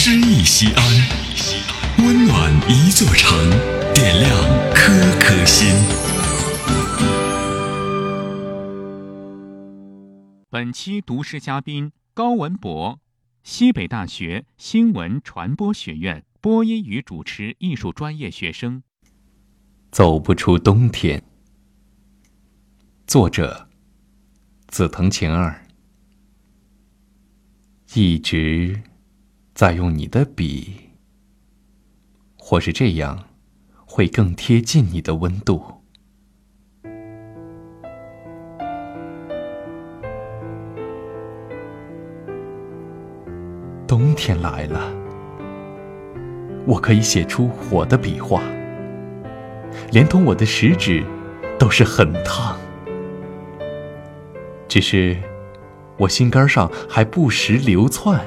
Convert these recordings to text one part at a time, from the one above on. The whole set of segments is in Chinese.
诗意西安，温暖一座城，点亮颗颗心。本期读诗嘉宾高文博，西北大学新闻传播学院播音与主持艺术专业学生。走不出冬天。作者：紫藤晴儿。一直再用你的笔，或是这样，会更贴近你的温度。冬天来了，我可以写出火的笔画，连同我的食指都是很烫，只是。我心肝上还不时流窜，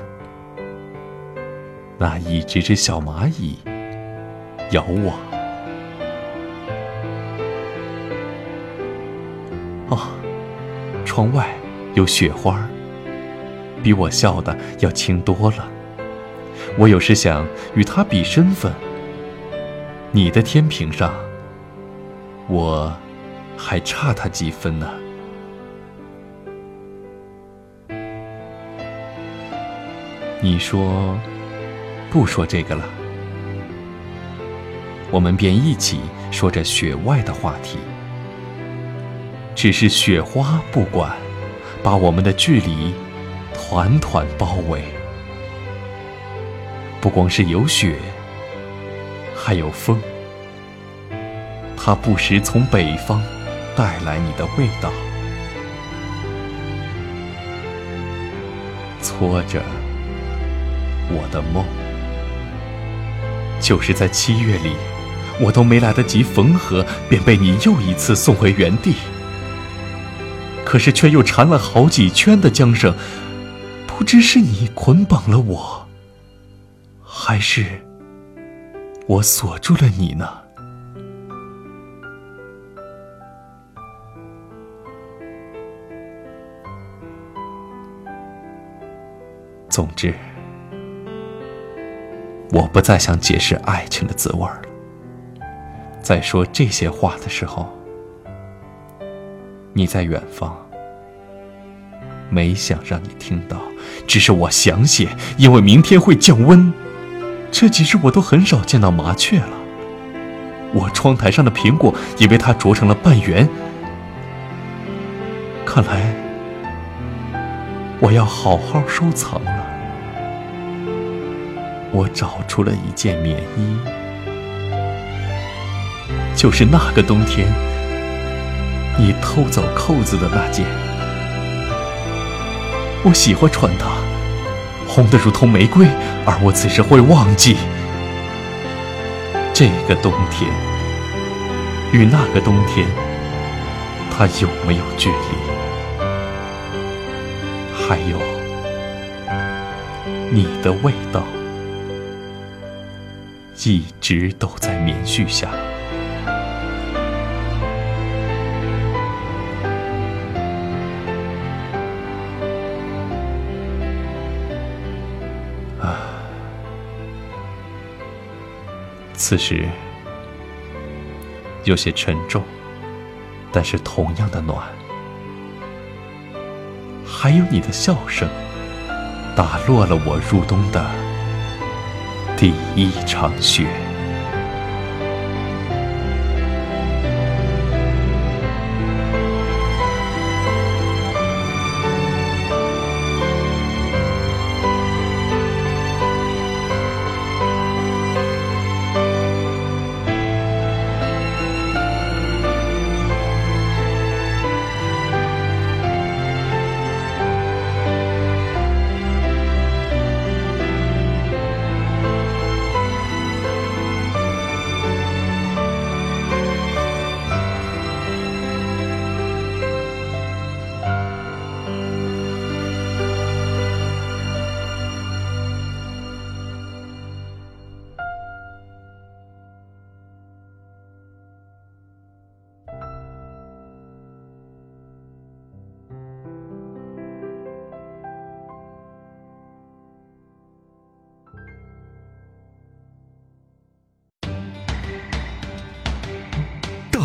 那一只只小蚂蚁咬我。哦，窗外有雪花，比我笑的要轻多了。我有时想与它比身份，你的天平上，我还差他几分呢。你说，不说这个了，我们便一起说着雪外的话题。只是雪花不管，把我们的距离团团包围。不光是有雪，还有风，它不时从北方带来你的味道，搓着。我的梦，就是在七月里，我都没来得及缝合，便被你又一次送回原地。可是却又缠了好几圈的缰绳，不知是你捆绑了我，还是我锁住了你呢？总之。我不再想解释爱情的滋味了。在说这些话的时候，你在远方，没想让你听到，只是我想写，因为明天会降温。这几日我都很少见到麻雀了。我窗台上的苹果也被它啄成了半圆。看来我要好好收藏了。我找出了一件棉衣，就是那个冬天你偷走扣子的那件。我喜欢穿它，红得如同玫瑰，而我此时会忘记这个冬天与那个冬天，它有没有距离？还有你的味道。一直都在棉絮下。啊，此时有些沉重，但是同样的暖。还有你的笑声，打落了我入冬的。第一场雪。